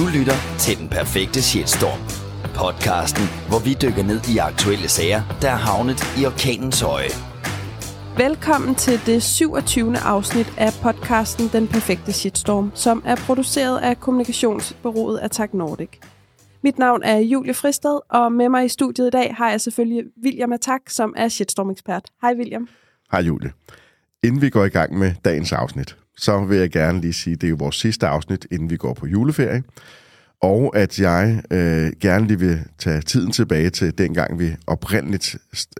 Du lytter til Den Perfekte Shitstorm. Podcasten, hvor vi dykker ned i aktuelle sager, der er havnet i orkanens øje. Velkommen til det 27. afsnit af podcasten Den Perfekte Shitstorm, som er produceret af kommunikationsbureauet Attack Nordic. Mit navn er Julie Fristed, og med mig i studiet i dag har jeg selvfølgelig William Attack, som er shitstorm-ekspert. Hej William. Hej Julie. Inden vi går i gang med dagens afsnit, så vil jeg gerne lige sige, at det er jo vores sidste afsnit, inden vi går på juleferie. Og at jeg øh, gerne lige vil tage tiden tilbage til dengang, vi oprindeligt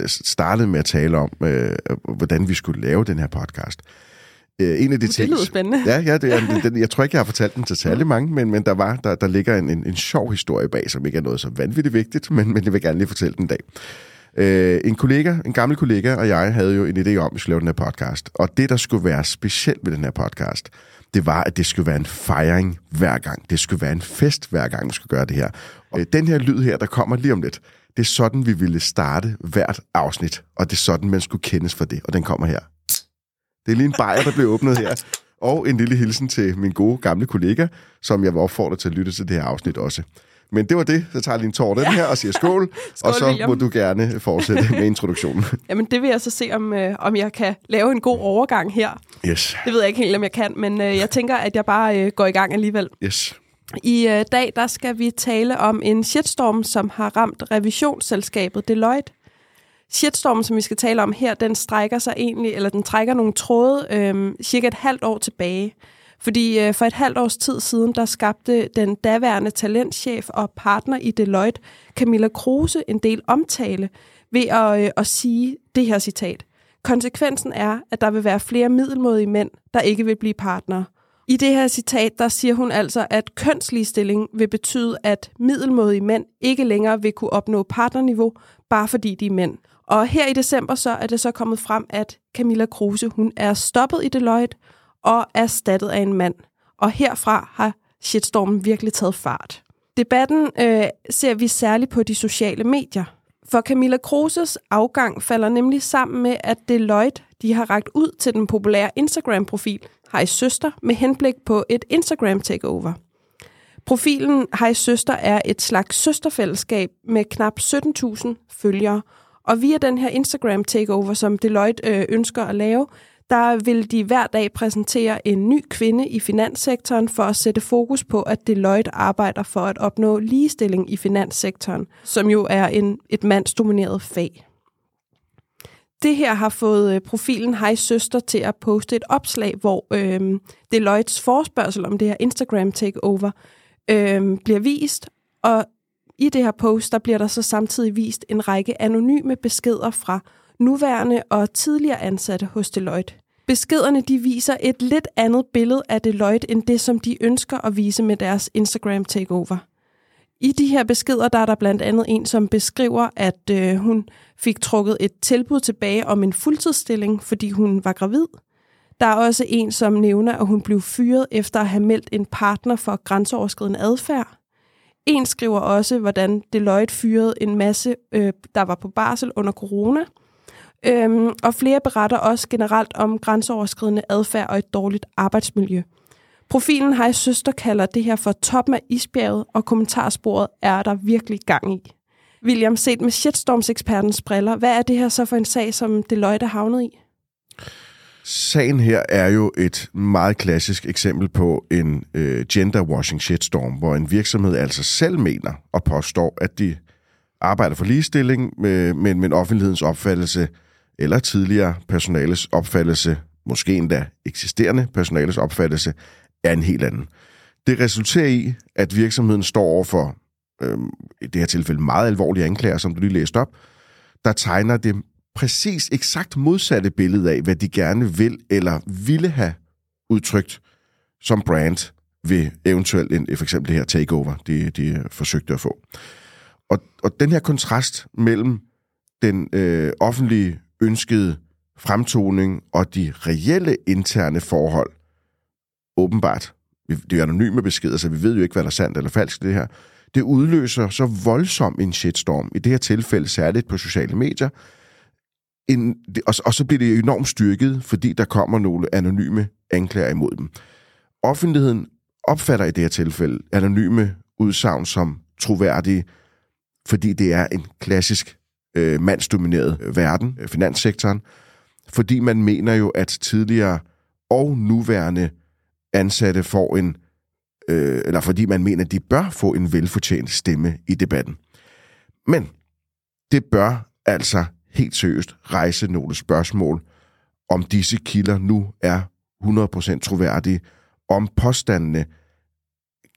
startede med at tale om, øh, hvordan vi skulle lave den her podcast. Øh, en af de det ting, lyder spændende. Ja, ja det er, den, jeg tror ikke, jeg har fortalt den til særlig mange, men, men der, var, der, der ligger en, en, en sjov historie bag, som ikke er noget så vanvittigt vigtigt, men, men jeg vil gerne lige fortælle den i dag. Øh, en kollega, en gammel kollega og jeg havde jo en idé om, at vi skulle lave den her podcast. Og det, der skulle være specielt ved den her podcast, det var, at det skulle være en fejring hver gang. Det skulle være en fest hver gang, vi skulle gøre det her. Og øh, den her lyd her, der kommer lige om lidt, det er sådan, vi ville starte hvert afsnit. Og det er sådan, man skulle kendes for det. Og den kommer her. Det er lige en bajer, der bliver åbnet her. Og en lille hilsen til min gode gamle kollega, som jeg vil opfordre til at lytte til det her afsnit også. Men det var det. Så tager jeg lige en tår den her og siger skål, skål og så William. må du gerne fortsætte med introduktionen. Jamen det vil jeg så se, om, øh, om jeg kan lave en god overgang her. Yes. Det ved jeg ikke helt, om jeg kan, men øh, jeg tænker, at jeg bare øh, går i gang alligevel. Yes. I øh, dag der skal vi tale om en shitstorm, som har ramt revisionsselskabet Deloitte. Shitstormen, som vi skal tale om her, den strækker sig egentlig, eller den trækker nogle tråde øh, cirka et halvt år tilbage. Fordi øh, for et halvt års tid siden, der skabte den daværende talentchef og partner i Deloitte, Camilla Kruse, en del omtale ved at, øh, at sige det her citat. Konsekvensen er, at der vil være flere middelmådige mænd, der ikke vil blive partnere. I det her citat, der siger hun altså, at kønsligestilling vil betyde, at middelmådige mænd ikke længere vil kunne opnå partnerniveau, bare fordi de er mænd. Og her i december så er det så kommet frem, at Camilla Kruse, hun er stoppet i Deloitte, og erstattet af en mand. Og herfra har shitstormen virkelig taget fart. Debatten øh, ser vi særligt på de sociale medier. For Camilla Kroses afgang falder nemlig sammen med, at Deloitte de har ragt ud til den populære Instagram-profil Hej Søster med henblik på et Instagram-takeover. Profilen Hej Søster er et slags søsterfællesskab med knap 17.000 følgere, og via den her Instagram-takeover, som Deloitte øh, ønsker at lave, der vil de hver dag præsentere en ny kvinde i finanssektoren for at sætte fokus på, at Deloitte arbejder for at opnå ligestilling i finanssektoren, som jo er en, et mandsdomineret fag. Det her har fået øh, profilen Hej Søster til at poste et opslag, hvor øh, Deloittes forspørgsel om det her Instagram takeover øh, bliver vist, og i det her post, der bliver der så samtidig vist en række anonyme beskeder fra nuværende og tidligere ansatte hos Deloitte. Beskederne de viser et lidt andet billede af Deloitte, end det, som de ønsker at vise med deres Instagram takeover. I de her beskeder der er der blandt andet en, som beskriver, at øh, hun fik trukket et tilbud tilbage om en fuldtidsstilling, fordi hun var gravid. Der er også en, som nævner, at hun blev fyret efter at have meldt en partner for grænseoverskridende adfærd. En skriver også, hvordan Deloitte fyrede en masse, øh, der var på barsel under corona – Øhm, og flere beretter også generelt om grænseoverskridende adfærd og et dårligt arbejdsmiljø. Profilen Hej Søster kalder det her for toppen af isbjerget, og kommentarsporet er der virkelig gang i. William, set med shitstorms-ekspertens briller, hvad er det her så for en sag, som Deloitte er havnet i? Sagen her er jo et meget klassisk eksempel på en øh, gender-washing shitstorm, hvor en virksomhed altså selv mener og påstår, at de arbejder for ligestilling, øh, men, men offentlighedens opfattelse eller tidligere personales opfattelse, måske endda eksisterende personales opfattelse, er en helt anden. Det resulterer i, at virksomheden står over for, øh, i det her tilfælde, meget alvorlige anklager, som du lige læste op, der tegner det præcis eksakt modsatte billede af, hvad de gerne vil eller ville have udtrykt som brand ved eventuelt en, for eksempel det her takeover, de, de øh, forsøgte at få. Og, og den her kontrast mellem den øh, offentlige ønskede fremtoning og de reelle interne forhold, åbenbart, det er anonyme beskeder, så vi ved jo ikke, hvad der er sandt eller falsk det her, det udløser så voldsom en shitstorm, i det her tilfælde særligt på sociale medier, en, og, og så bliver det enormt styrket, fordi der kommer nogle anonyme anklager imod dem. Offentligheden opfatter i det her tilfælde anonyme udsagn som troværdige, fordi det er en klassisk øh, mandsdomineret øh, verden, øh, finanssektoren, fordi man mener jo, at tidligere og nuværende ansatte får en, øh, eller fordi man mener, at de bør få en velfortjent stemme i debatten. Men det bør altså helt seriøst rejse nogle spørgsmål, om disse kilder nu er 100% troværdige, om påstandene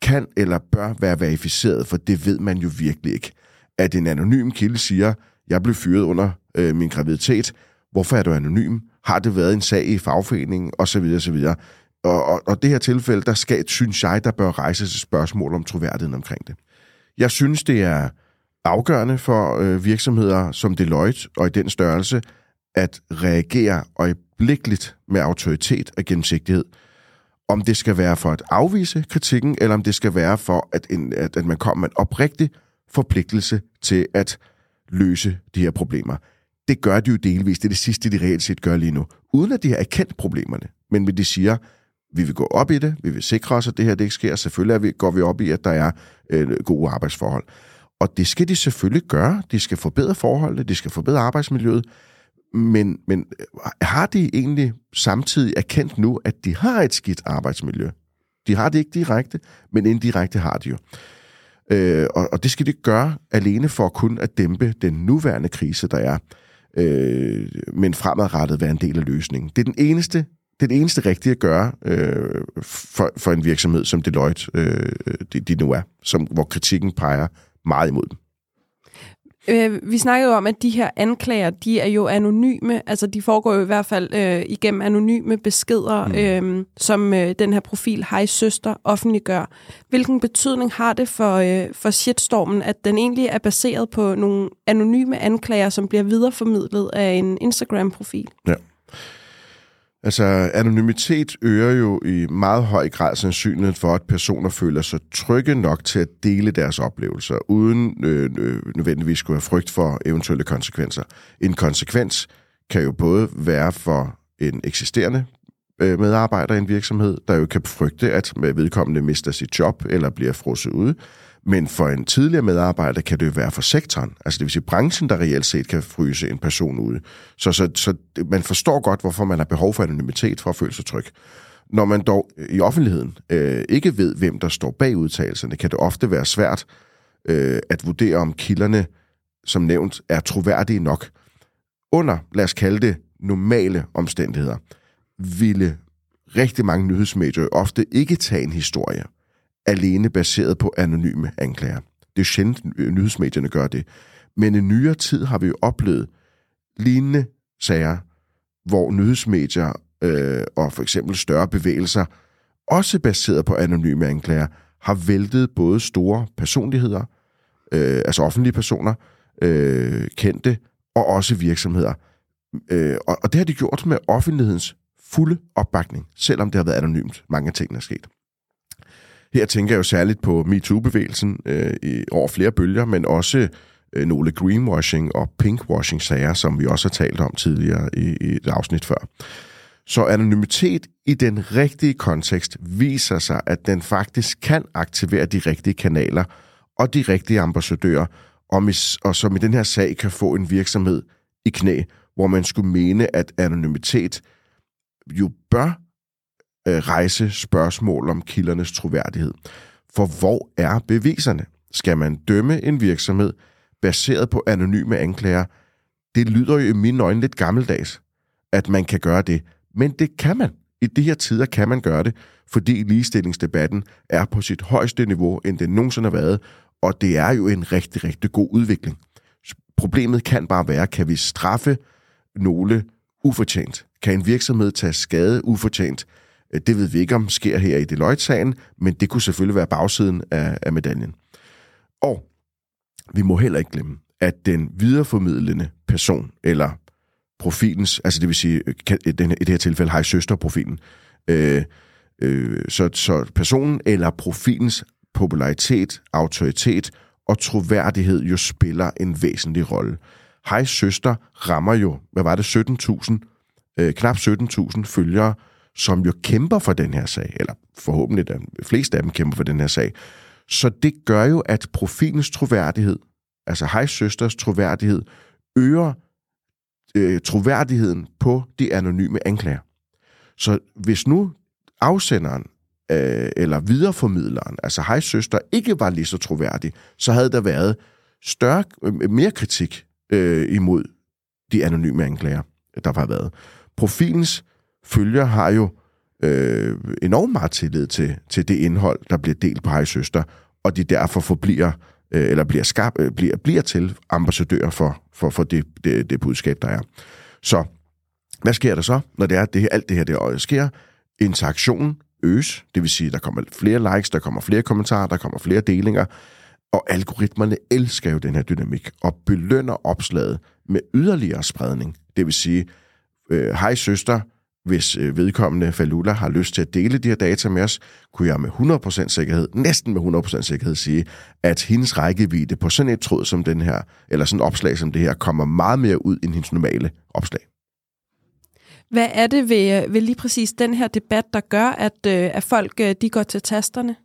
kan eller bør være verificeret, for det ved man jo virkelig ikke. At en anonym kilde siger, jeg blev fyret under øh, min graviditet, hvorfor er du anonym? Har det været en sag i fagforeningen? Og så videre, og så videre. Og, og, og det her tilfælde, der skal, synes jeg, der bør rejses et spørgsmål om troværdigheden omkring det. Jeg synes, det er afgørende for øh, virksomheder som Deloitte og i den størrelse, at reagere øjeblikkeligt med autoritet og gennemsigtighed. Om det skal være for at afvise kritikken, eller om det skal være for, at, en, at, at man kommer med en oprigtig forpligtelse til at løse de her problemer. Det gør de jo delvis. Det er det sidste, de reelt set gør lige nu. Uden at de har erkendt problemerne. Men de siger, vi vil gå op i det, vi vil sikre os, at det her det ikke sker. Selvfølgelig er vi, går vi op i, at der er øh, gode arbejdsforhold. Og det skal de selvfølgelig gøre. De skal forbedre forholdene, de skal forbedre arbejdsmiljøet. Men, men øh, har de egentlig samtidig erkendt nu, at de har et skidt arbejdsmiljø? De har det ikke direkte, men indirekte har de jo. Øh, og, og det skal det gøre alene for kun at dæmpe den nuværende krise, der er, øh, men fremadrettet være en del af løsningen. Det er den eneste, det er det eneste rigtige at gøre øh, for, for en virksomhed som Deloitte, øh, de, de nu er, som, hvor kritikken peger meget imod dem. Øh, vi snakkede jo om, at de her anklager, de er jo anonyme. Altså, de foregår jo i hvert fald øh, igennem anonyme beskeder, mm. øh, som øh, den her profil Hej Søster offentliggør. Hvilken betydning har det for, øh, for shitstormen, at den egentlig er baseret på nogle anonyme anklager, som bliver videreformidlet af en Instagram-profil? Ja. Altså, anonymitet øger jo i meget høj grad sandsynligheden for, at personer føler sig trygge nok til at dele deres oplevelser, uden øh, øh nødvendigvis skulle have frygt for eventuelle konsekvenser. En konsekvens kan jo både være for en eksisterende Øh, medarbejder i en virksomhed, der jo kan frygte, at vedkommende mister sit job eller bliver frosset ud, men for en tidligere medarbejder kan det jo være for sektoren, altså det vil sige branchen, der reelt set kan fryse en person ud. Så, så, så man forstår godt, hvorfor man har behov for anonymitet for at føle sig tryg. Når man dog øh, i offentligheden øh, ikke ved, hvem der står bag udtalelserne, kan det ofte være svært øh, at vurdere, om kilderne, som nævnt, er troværdige nok. Under, lad os kalde det, normale omstændigheder, ville rigtig mange nyhedsmedier ofte ikke tage en historie alene baseret på anonyme anklager. Det er sjældent, øh, nyhedsmedierne gør det. Men i nyere tid har vi jo oplevet lignende sager, hvor nyhedsmedier øh, og for eksempel større bevægelser, også baseret på anonyme anklager, har væltet både store personligheder, øh, altså offentlige personer, øh, kendte, og også virksomheder. Øh, og, og det har de gjort med offentlighedens fulde opbakning, selvom det har været anonymt. Mange af tingene er sket. Her tænker jeg jo særligt på MeToo-bevægelsen øh, i, over flere bølger, men også øh, nogle greenwashing og pinkwashing-sager, som vi også har talt om tidligere i, i et afsnit før. Så anonymitet i den rigtige kontekst viser sig, at den faktisk kan aktivere de rigtige kanaler og de rigtige ambassadører, og, mis, og som i den her sag kan få en virksomhed i knæ, hvor man skulle mene, at anonymitet jo bør øh, rejse spørgsmål om kildernes troværdighed. For hvor er beviserne? Skal man dømme en virksomhed baseret på anonyme anklager? Det lyder jo i mine øjne lidt gammeldags, at man kan gøre det. Men det kan man. I de her tider kan man gøre det, fordi ligestillingsdebatten er på sit højeste niveau, end den nogensinde har været, og det er jo en rigtig, rigtig god udvikling. Problemet kan bare være, kan vi straffe nogle ufortjent? Kan en virksomhed tage skade ufortjent? Øh, det ved vi ikke, om sker her i Deloitte-sagen, men det kunne selvfølgelig være bagsiden af, af medaljen. Og vi må heller ikke glemme, at den videreformidlende person, eller profilens, altså det vil sige, øh, i det her tilfælde har i søsterprofilen, øh, øh, så, så personen eller profilens popularitet, autoritet og troværdighed jo spiller en væsentlig rolle. Hej Søster rammer jo, hvad var det, 17.000, øh, knap 17.000 følgere som jo kæmper for den her sag, eller forhåbentlig de fleste af dem kæmper for den her sag. Så det gør jo, at profilens troværdighed, altså Hej Søsters troværdighed, øger øh, troværdigheden på de anonyme anklager. Så hvis nu afsenderen øh, eller videreformidleren, altså Hej Søster, ikke var lige så troværdig, så havde der været større, øh, mere kritik øh, imod de anonyme anklager, der har været. Profilens følger har jo øh, enormt meget tillid til, til det indhold, der bliver delt på Hej Søster, og de derfor forbliver øh, eller bliver, skab, øh, bliver, bliver til ambassadører for, for, for det, det, det budskab, der er. Så hvad sker der så, når det er, det, alt det her der sker? Interaktionen øges, det vil sige, der kommer flere likes, der kommer flere kommentarer, der kommer flere delinger, og algoritmerne elsker jo den her dynamik og belønner opslaget med yderligere spredning. Det vil sige, øh, hej søster, hvis øh, vedkommende Falula har lyst til at dele de her data med os, kunne jeg med 100% sikkerhed, næsten med 100% sikkerhed sige, at hendes rækkevidde på sådan et tråd som den her, eller sådan et opslag som det her, kommer meget mere ud end hendes normale opslag. Hvad er det ved, ved lige præcis den her debat, der gør, at, øh, at folk de går til tasterne?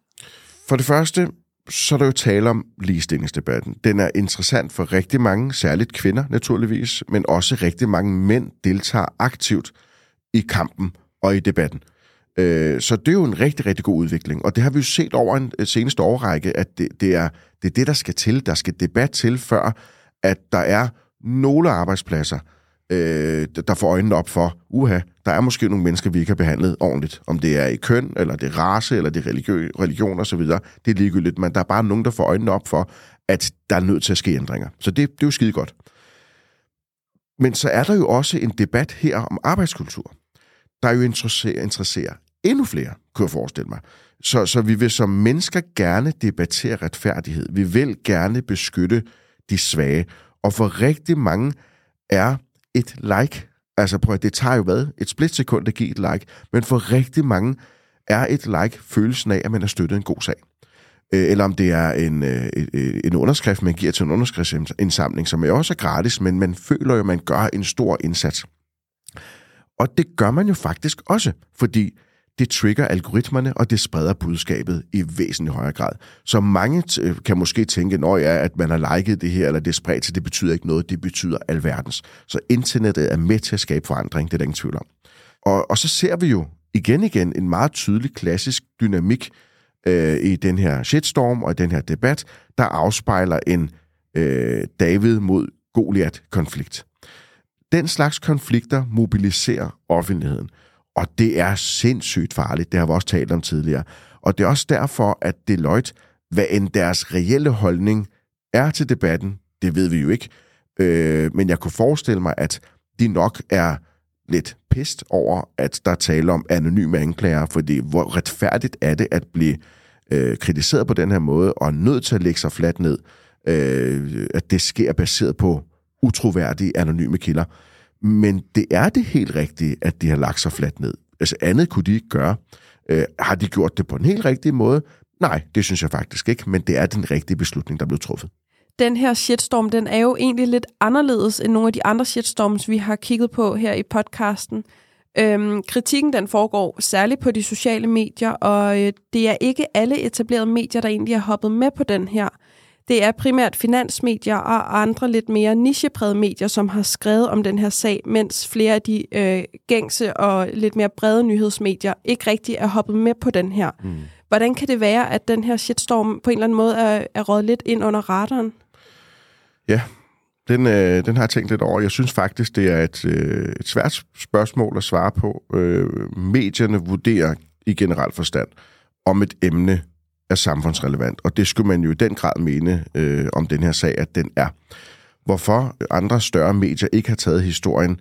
For det første, så er der jo tale om ligestillingsdebatten. Den er interessant for rigtig mange, særligt kvinder naturligvis, men også rigtig mange mænd deltager aktivt i kampen og i debatten. Øh, så det er jo en rigtig, rigtig god udvikling, og det har vi jo set over en øh, seneste årrække, at det, det, er, det er det, der skal til. Der skal debat til, før at der er nogle arbejdspladser, øh, der får øjnene op for, uha, der er måske nogle mennesker, vi ikke har behandlet ordentligt. Om det er i køn, eller det er race, eller det er religiø- religion osv., det er ligegyldigt, men der er bare nogen, der får øjnene op for, at der er nødt til at ske ændringer. Så det, det er jo skide godt. Men så er der jo også en debat her om arbejdskultur, der jo interesserer, interesserer endnu flere, kunne jeg forestille mig. Så, så vi vil som mennesker gerne debattere retfærdighed. Vi vil gerne beskytte de svage. Og for rigtig mange er et like, altså prøv at det tager jo hvad? Et splitsekund at give et like. Men for rigtig mange er et like følelsen af, at man har støttet en god sag. Øh, eller om det er en, øh, øh, en underskrift, man giver til en underskriftsindsamling, som er også er gratis, men man føler jo, at man gør en stor indsats. Og det gør man jo faktisk også, fordi det trigger algoritmerne, og det spreder budskabet i væsentlig højere grad. Så mange øh, kan måske tænke, når ja, at man har liket det her, eller det er spredt så det betyder ikke noget, det betyder alverdens. Så internettet er med til at skabe forandring, det er der ingen tvivl om. Og, og så ser vi jo igen igen en meget tydelig klassisk dynamik øh, i den her shitstorm og i den her debat, der afspejler en øh, David mod Goliat-konflikt. Den slags konflikter mobiliserer offentligheden, og det er sindssygt farligt. Det har vi også talt om tidligere. Og det er også derfor, at Deloitte, hvad end deres reelle holdning er til debatten, det ved vi jo ikke, øh, men jeg kunne forestille mig, at de nok er lidt pist over, at der taler om anonyme anklager, fordi hvor retfærdigt er det at blive øh, kritiseret på den her måde, og nødt til at lægge sig fladt ned, øh, at det sker baseret på utroværdige anonyme kilder. Men det er det helt rigtige, at de har lagt sig fladt ned. Altså andet kunne de ikke gøre. Øh, har de gjort det på den helt rigtige måde? Nej, det synes jeg faktisk ikke, men det er den rigtige beslutning, der blev truffet. Den her shitstorm, den er jo egentlig lidt anderledes end nogle af de andre shitstorms, vi har kigget på her i podcasten. Øhm, kritikken den foregår særligt på de sociale medier, og øh, det er ikke alle etablerede medier, der egentlig har hoppet med på den her. Det er primært finansmedier og andre lidt mere nicheprægede medier, som har skrevet om den her sag, mens flere af de øh, gængse og lidt mere brede nyhedsmedier ikke rigtig er hoppet med på den her. Mm. Hvordan kan det være, at den her shitstorm på en eller anden måde er, er rådet lidt ind under radaren? Ja, den, øh, den har jeg tænkt lidt over. Jeg synes faktisk, det er et, øh, et svært spørgsmål at svare på. Øh, medierne vurderer i generelt forstand, om et emne er samfundsrelevant, og det skulle man jo i den grad mene øh, om den her sag, at den er. Hvorfor andre større medier ikke har taget historien,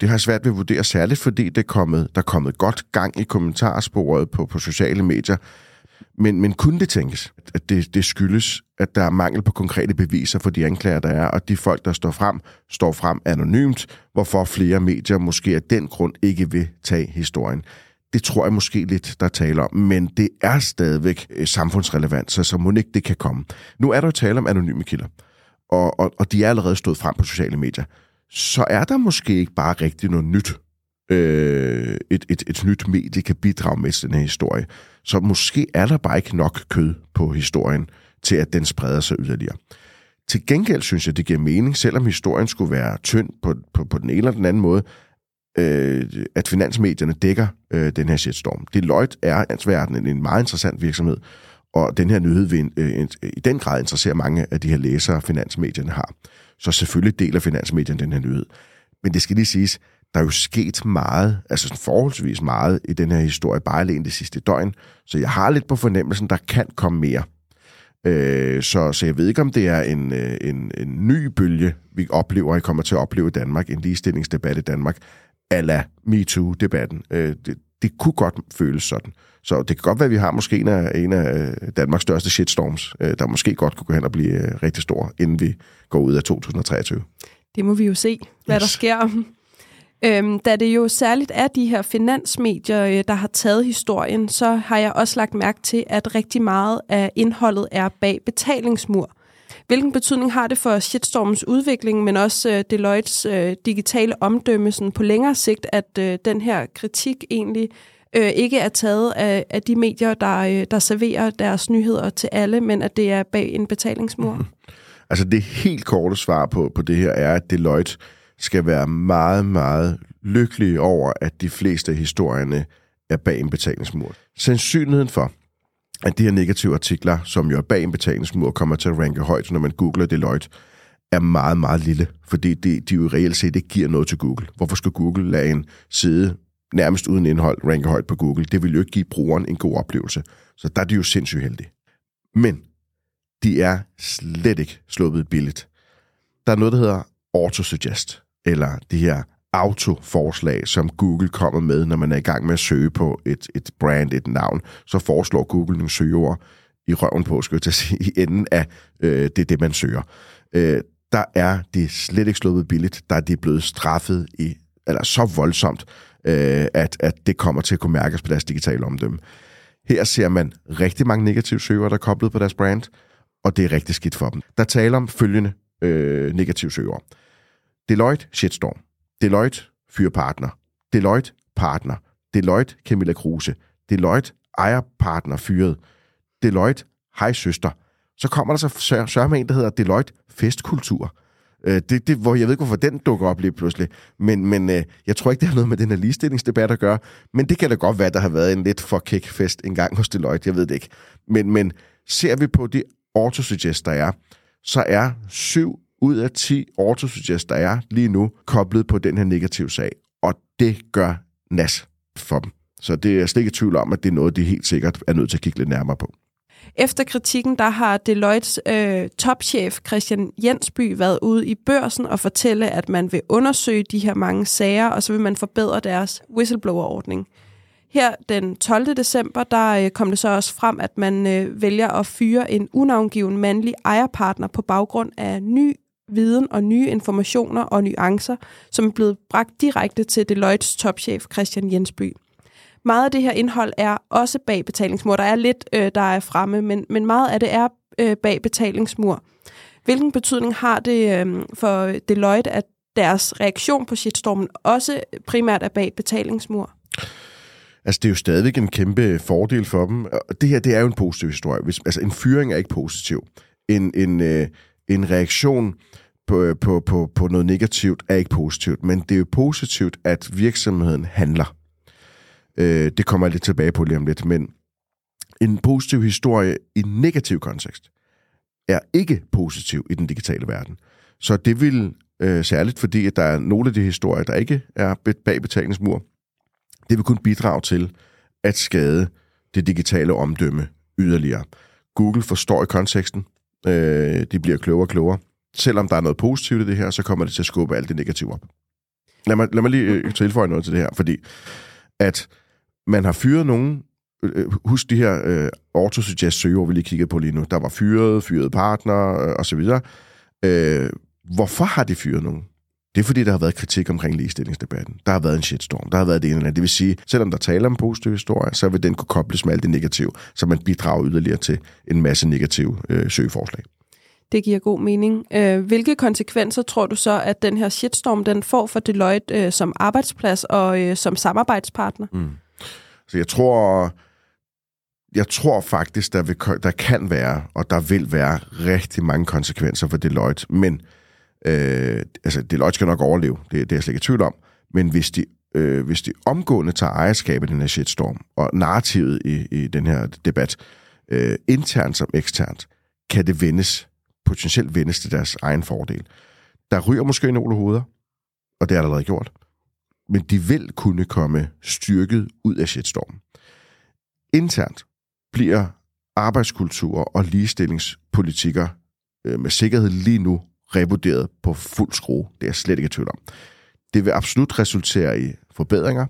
det har jeg svært ved at vurdere, særligt fordi det er kommet, der er kommet godt gang i kommentarsporet på, på sociale medier. Men, men kunne det tænkes, at det, det skyldes, at der er mangel på konkrete beviser for de anklager, der er, og de folk, der står frem, står frem anonymt, hvorfor flere medier måske af den grund ikke vil tage historien. Det tror jeg måske lidt, der taler om, men det er stadigvæk øh, samfundsrelevant, så, så må ikke det kan komme. Nu er der jo tale om anonyme kilder, og, og, og de er allerede stået frem på sociale medier. Så er der måske ikke bare rigtig noget nyt øh, et, et, et nyt medie kan bidrage med til den her historie. Så måske er der bare ikke nok kød på historien, til at den spreder sig yderligere. Til gengæld synes jeg, det giver mening, selvom historien skulle være tynd på, på, på den ene eller den anden måde, øh, at finansmedierne dækker øh, den her shitstorm. Deloitte er ansværden en meget interessant virksomhed, og den her nyhed vil øh, i den grad interessere mange af de her læsere, finansmedierne har. Så selvfølgelig deler finansmedierne den her nyhed. Men det skal lige siges, der er jo sket meget, altså sådan forholdsvis meget i den her historie, bare alene det sidste døgn. Så jeg har lidt på fornemmelsen, der kan komme mere. Øh, så, så jeg ved ikke, om det er en, øh, en, en ny bølge, vi oplever, og kommer til at opleve i Danmark, en ligestillingsdebat i Danmark, ala MeToo-debatten. Øh, det, det kunne godt føles sådan. Så det kan godt være, at vi har måske en af, en af Danmarks største shitstorms, der måske godt kunne gå hen og blive rigtig stor, inden vi går ud af 2023. Det må vi jo se, hvad yes. der sker. Øhm, da det jo særligt er de her finansmedier, øh, der har taget historien, så har jeg også lagt mærke til, at rigtig meget af indholdet er bag betalingsmur. Hvilken betydning har det for shitstormens udvikling, men også øh, Deloittes øh, digitale omdømme sådan på længere sigt, at øh, den her kritik egentlig øh, ikke er taget af, af de medier, der, øh, der serverer deres nyheder til alle, men at det er bag en betalingsmur? Mm. Altså det helt korte svar på, på det her er, at Deloitte skal være meget, meget lykkelige over, at de fleste af historierne er bag en betalingsmur. Sandsynligheden for, at de her negative artikler, som jo er bag en betalingsmur, kommer til at ranke højt, når man googler Deloitte, er meget, meget lille, fordi de, de jo reelt set ikke giver noget til Google. Hvorfor skal Google lade en side nærmest uden indhold ranke højt på Google? Det vil jo ikke give brugeren en god oplevelse. Så der er de jo sindssygt heldige. Men de er slet ikke sluppet billigt. Der er noget, der hedder autosuggest eller de her autoforslag, som Google kommer med, når man er i gang med at søge på et, et brand, et navn, så foreslår Google nogle søgeord i røven på, skal jeg til at sige, i enden af øh, det, det, man søger. Øh, der er det slet ikke sluppet billigt, der er det blevet straffet i, eller så voldsomt, øh, at, at det kommer til at kunne mærkes på deres digitale omdømme. Her ser man rigtig mange negative søger, der er koblet på deres brand, og det er rigtig skidt for dem. Der taler om følgende øh, negative søger. Deloitte shitstorm. Deloitte fyrpartner. Deloitte partner. Deloitte Camilla Kruse. Deloitte ejerpartner fyret. Deloitte hej søster. Så kommer der så sørme en, der hedder Deloitte festkultur. Øh, det, det, hvor jeg ved ikke, hvorfor den dukker op lige pludselig. Men, men øh, jeg tror ikke, det har noget med den her ligestillingsdebat at gøre. Men det kan da godt være, der har været en lidt for kæk fest en gang hos Deloitte. Jeg ved det ikke. Men, men ser vi på de autosuggest, der er, så er syv ud af 10 autosuggest, der er lige nu, koblet på den her negative sag. Og det gør nas for dem. Så det er slet ikke tvivl om, at det er noget, de helt sikkert er nødt til at kigge lidt nærmere på. Efter kritikken, der har Deloittes øh, topchef Christian Jensby været ude i børsen og fortælle, at man vil undersøge de her mange sager, og så vil man forbedre deres whistleblower-ordning. Her den 12. december, der øh, kom det så også frem, at man øh, vælger at fyre en unavngiven mandlig ejerpartner på baggrund af ny viden og nye informationer og nuancer, som er blevet bragt direkte til Deloittes topchef Christian Jensby. Meget af det her indhold er også bag betalingsmur. Der er lidt, øh, der er fremme, men, men meget af det er øh, bag betalingsmur. Hvilken betydning har det øh, for Deloitte, at deres reaktion på shitstormen også primært er bag betalingsmur? Altså, det er jo stadigvæk en kæmpe fordel for dem. Det her, det er jo en positiv historie. Hvis, altså, en fyring er ikke positiv. En, en, øh, en reaktion på, øh, på, på, på noget negativt er ikke positivt, men det er jo positivt, at virksomheden handler. Øh, det kommer jeg lidt tilbage på lige om lidt, men en positiv historie i en negativ kontekst er ikke positiv i den digitale verden. Så det vil, øh, særligt fordi at der er nogle af de historier, der ikke er bag betalingsmur, det vil kun bidrage til at skade det digitale omdømme yderligere. Google forstår i konteksten, Øh, de bliver klogere og klogere. Selvom der er noget positivt i det her, så kommer det til at skubbe alt det negative op. Lad mig, lad mig lige øh, tilføje noget til det her, fordi at man har fyret nogen, øh, husk de her øh, autosuggest søger, vi lige kiggede på lige nu, der var fyret, fyret partner øh, osv. Øh, hvorfor har de fyret nogen? Det er fordi, der har været kritik omkring ligestillingsdebatten. Der har været en shitstorm. Der har været det ene eller andet. Det vil sige, selvom der taler om positiv historie, så vil den kunne kobles med alt det negative, så man bidrager yderligere til en masse negative øh, søgeforslag. Det giver god mening. Øh, hvilke konsekvenser tror du så, at den her shitstorm den får for Deloitte øh, som arbejdsplads og øh, som samarbejdspartner? Mm. Så jeg tror, jeg tror faktisk, der, vil, der kan være, og der vil være rigtig mange konsekvenser for Deloitte, men øh, altså, Deloitte skal nok overleve, det, det er jeg slet ikke i tvivl om, men hvis de, øh, hvis de omgående tager ejerskab af den her shitstorm, og narrativet i, i den her debat, øh, internt som eksternt, kan det vendes, potentielt vendes til deres egen fordel. Der ryger måske nogle hoveder, og det er der allerede gjort, men de vil kunne komme styrket ud af shitstormen. Internt bliver arbejdskultur og ligestillingspolitikker øh, med sikkerhed lige nu revurderet på fuld skrue. Det er jeg slet ikke i tvivl om. Det vil absolut resultere i forbedringer.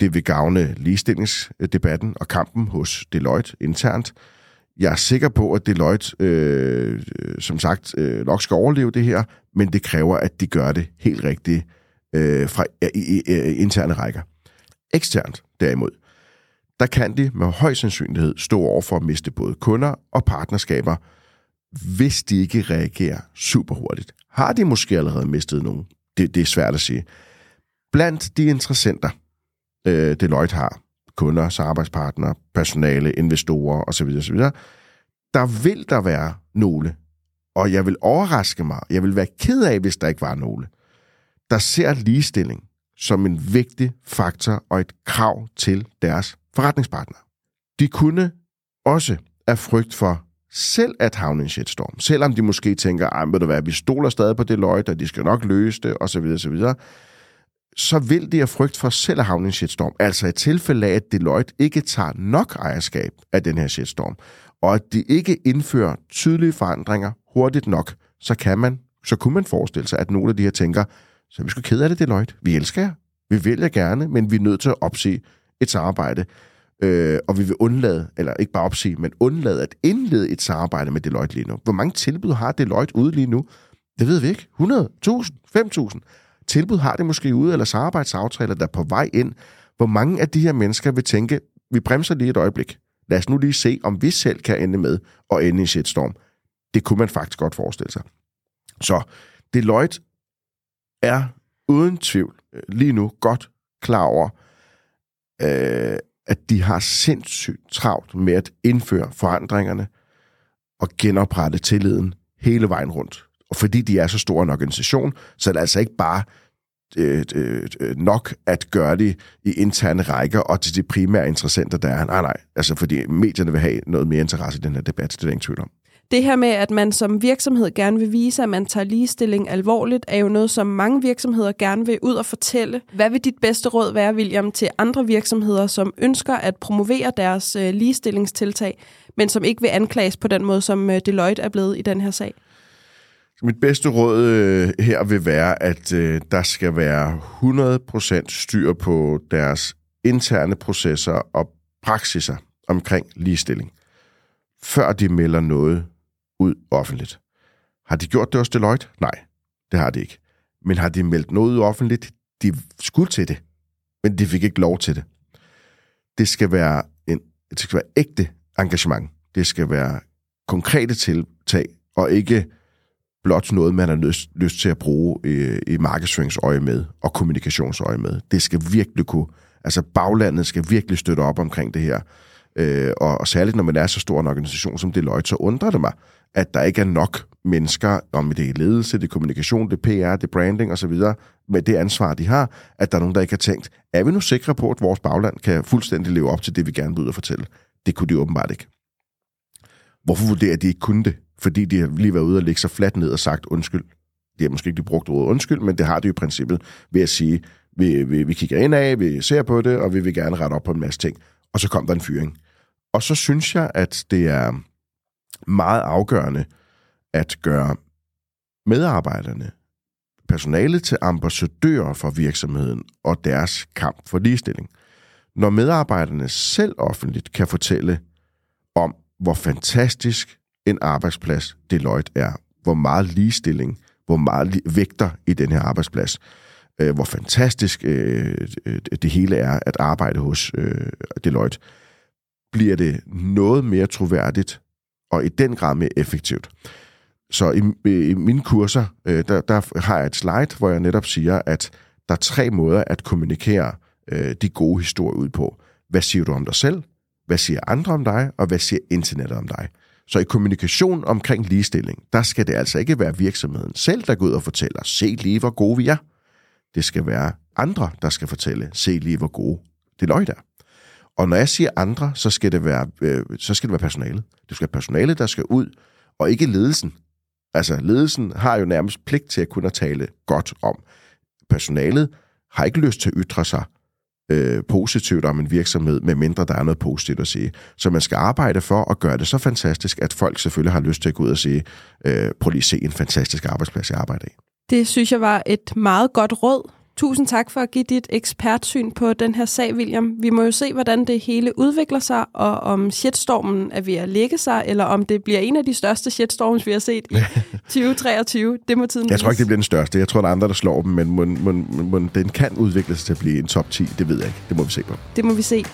Det vil gavne ligestillingsdebatten og kampen hos Deloitte internt. Jeg er sikker på, at Deloitte, øh, som sagt, øh, nok skal overleve det her, men det kræver, at de gør det helt rigtigt øh, fra i, i, i, interne rækker. Eksternt, derimod, der kan de med høj sandsynlighed stå over for at miste både kunder og partnerskaber, hvis de ikke reagerer super hurtigt. Har de måske allerede mistet nogen? Det, det er svært at sige. Blandt de interessenter, øh, Deloitte har, kunder, samarbejdspartnere, personale, investorer osv., osv., der vil der være nogle, og jeg vil overraske mig, jeg vil være ked af, hvis der ikke var nogle, der ser ligestilling som en vigtig faktor og et krav til deres forretningspartner. De kunne også af frygt for selv at havne en shitstorm, selvom de måske tænker, ej, ved du hvad, vi stoler stadig på Deloitte, og de skal nok løse det, osv., osv., så vil de af frygt for selv at havne en shitstorm. Altså i tilfælde af, at Deloitte ikke tager nok ejerskab af den her shitstorm, og at de ikke indfører tydelige forandringer hurtigt nok, så kan man, så kunne man forestille sig, at nogle af de her tænker, så er vi sgu kede af det, Deloitte. Vi elsker jer. Vi vil jer gerne, men vi er nødt til at opsige et samarbejde. Øh, og vi vil undlade, eller ikke bare opsige, men undlade at indlede et samarbejde med Deloitte lige nu. Hvor mange tilbud har Deloitte ude lige nu? Det ved vi ikke. 100, 1000, 5000. Tilbud har det måske ude, eller samarbejdsaftaler, der er på vej ind. Hvor mange af de her mennesker vil tænke, vi bremser lige et øjeblik. Lad os nu lige se, om vi selv kan ende med at ende i shitstorm. Det kunne man faktisk godt forestille sig. Så Deloitte er uden tvivl øh, lige nu godt klar over, øh, at de har sindssygt travlt med at indføre forandringerne og genoprette tilliden hele vejen rundt. Og fordi de er så stor en organisation, så er det altså ikke bare øh, øh, øh, nok at gøre det i interne rækker og til de primære interessenter, der er. Nej, nej. Altså, fordi medierne vil have noget mere interesse i den her debat, det er der ingen tvivl om. Det her med, at man som virksomhed gerne vil vise, at man tager ligestilling alvorligt, er jo noget, som mange virksomheder gerne vil ud og fortælle. Hvad vil dit bedste råd være, William, til andre virksomheder, som ønsker at promovere deres øh, ligestillingstiltag, men som ikke vil anklages på den måde, som øh, Deloitte er blevet i den her sag? Mit bedste råd øh, her vil være, at øh, der skal være 100% styr på deres interne processer og praksiser omkring ligestilling, før de melder noget ud offentligt. Har de gjort det hos Deloitte? Nej, det har de ikke. Men har de meldt noget ud offentligt? De skulle til det, men de fik ikke lov til det. Det skal være, en, det skal være ægte engagement. Det skal være konkrete tiltag, og ikke blot noget, man har lyst, lyst til at bruge i, i markedsføringsøje med og kommunikationsøje med. Det skal virkelig kunne, altså baglandet skal virkelig støtte op omkring det her. Øh, og, og særligt når man er så stor en organisation som Deloitte, så undrer det mig, at der ikke er nok mennesker, om det er ledelse, det er kommunikation, det er PR, det er branding osv., med det ansvar, de har, at der er nogen, der ikke har tænkt, er vi nu sikre på, at vores bagland kan fuldstændig leve op til det, vi gerne vil ud og fortælle? Det kunne de åbenbart ikke. Hvorfor vurderer de ikke kunne det? Fordi de har lige været ude og lægge sig fladt ned og sagt undskyld. De har måske ikke brugt ordet undskyld, men det har de jo i princippet ved at sige, vi, vi, vi kigger ind af, vi ser på det, og vi vil gerne rette op på en masse ting. Og så kom der en fyring. Og så synes jeg, at det er meget afgørende at gøre medarbejderne, personalet til ambassadører for virksomheden og deres kamp for ligestilling. Når medarbejderne selv offentligt kan fortælle om, hvor fantastisk en arbejdsplads Deloitte er, hvor meget ligestilling, hvor meget vægter i den her arbejdsplads, øh, hvor fantastisk øh, øh, det hele er at arbejde hos øh, Deloitte, bliver det noget mere troværdigt og i den grad mere effektivt. så i, i mine kurser, øh, der, der har jeg et slide, hvor jeg netop siger, at der er tre måder at kommunikere øh, de gode historier ud på. Hvad siger du om dig selv? Hvad siger andre om dig? Og hvad siger internettet om dig? Så i kommunikation omkring ligestilling, der skal det altså ikke være virksomheden selv, der går ud og fortæller, se lige, hvor gode vi er. Det skal være andre, der skal fortælle, se lige, hvor gode det løg er. Og når jeg siger andre, så skal det være, øh, så skal det være personalet. Det skal være personalet, der skal ud, og ikke ledelsen. Altså, ledelsen har jo nærmest pligt til at kunne tale godt om. Personalet har ikke lyst til at ytre sig øh, positivt om en virksomhed, medmindre der er noget positivt at sige. Så man skal arbejde for at gøre det så fantastisk, at folk selvfølgelig har lyst til at gå ud og sige, øh, prøv lige at se en fantastisk arbejdsplads, jeg arbejder i. Det synes jeg var et meget godt råd. Tusind tak for at give dit ekspertsyn på den her sag, William. Vi må jo se, hvordan det hele udvikler sig, og om shitstormen er ved at lægge sig, eller om det bliver en af de største shitstorms, vi har set i 2023. Det må tiden Jeg tror ikke, det bliver den største. Jeg tror, der er andre, der slår dem, men må, må, må, den kan udvikle sig til at blive en top 10. Det ved jeg ikke. Det må vi se på. Det må vi se.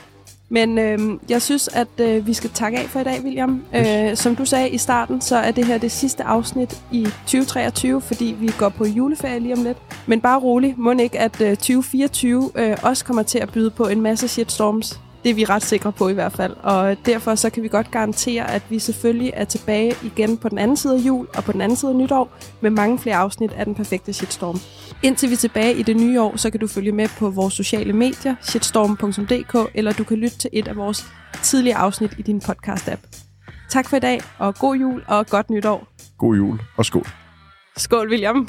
Men øh, jeg synes, at øh, vi skal takke af for i dag, William. Øh, som du sagde i starten, så er det her det sidste afsnit i 2023, fordi vi går på juleferie lige om lidt. Men bare rolig, må ikke, at øh, 2024 øh, også kommer til at byde på en masse shitstorms. Det er vi ret sikre på i hvert fald. Og derfor så kan vi godt garantere, at vi selvfølgelig er tilbage igen på den anden side af jul og på den anden side af nytår med mange flere afsnit af Den Perfekte Shitstorm. Indtil vi er tilbage i det nye år, så kan du følge med på vores sociale medier, shitstorm.dk, eller du kan lytte til et af vores tidligere afsnit i din podcast-app. Tak for i dag, og god jul og godt nytår. God jul og skål. Skål, William.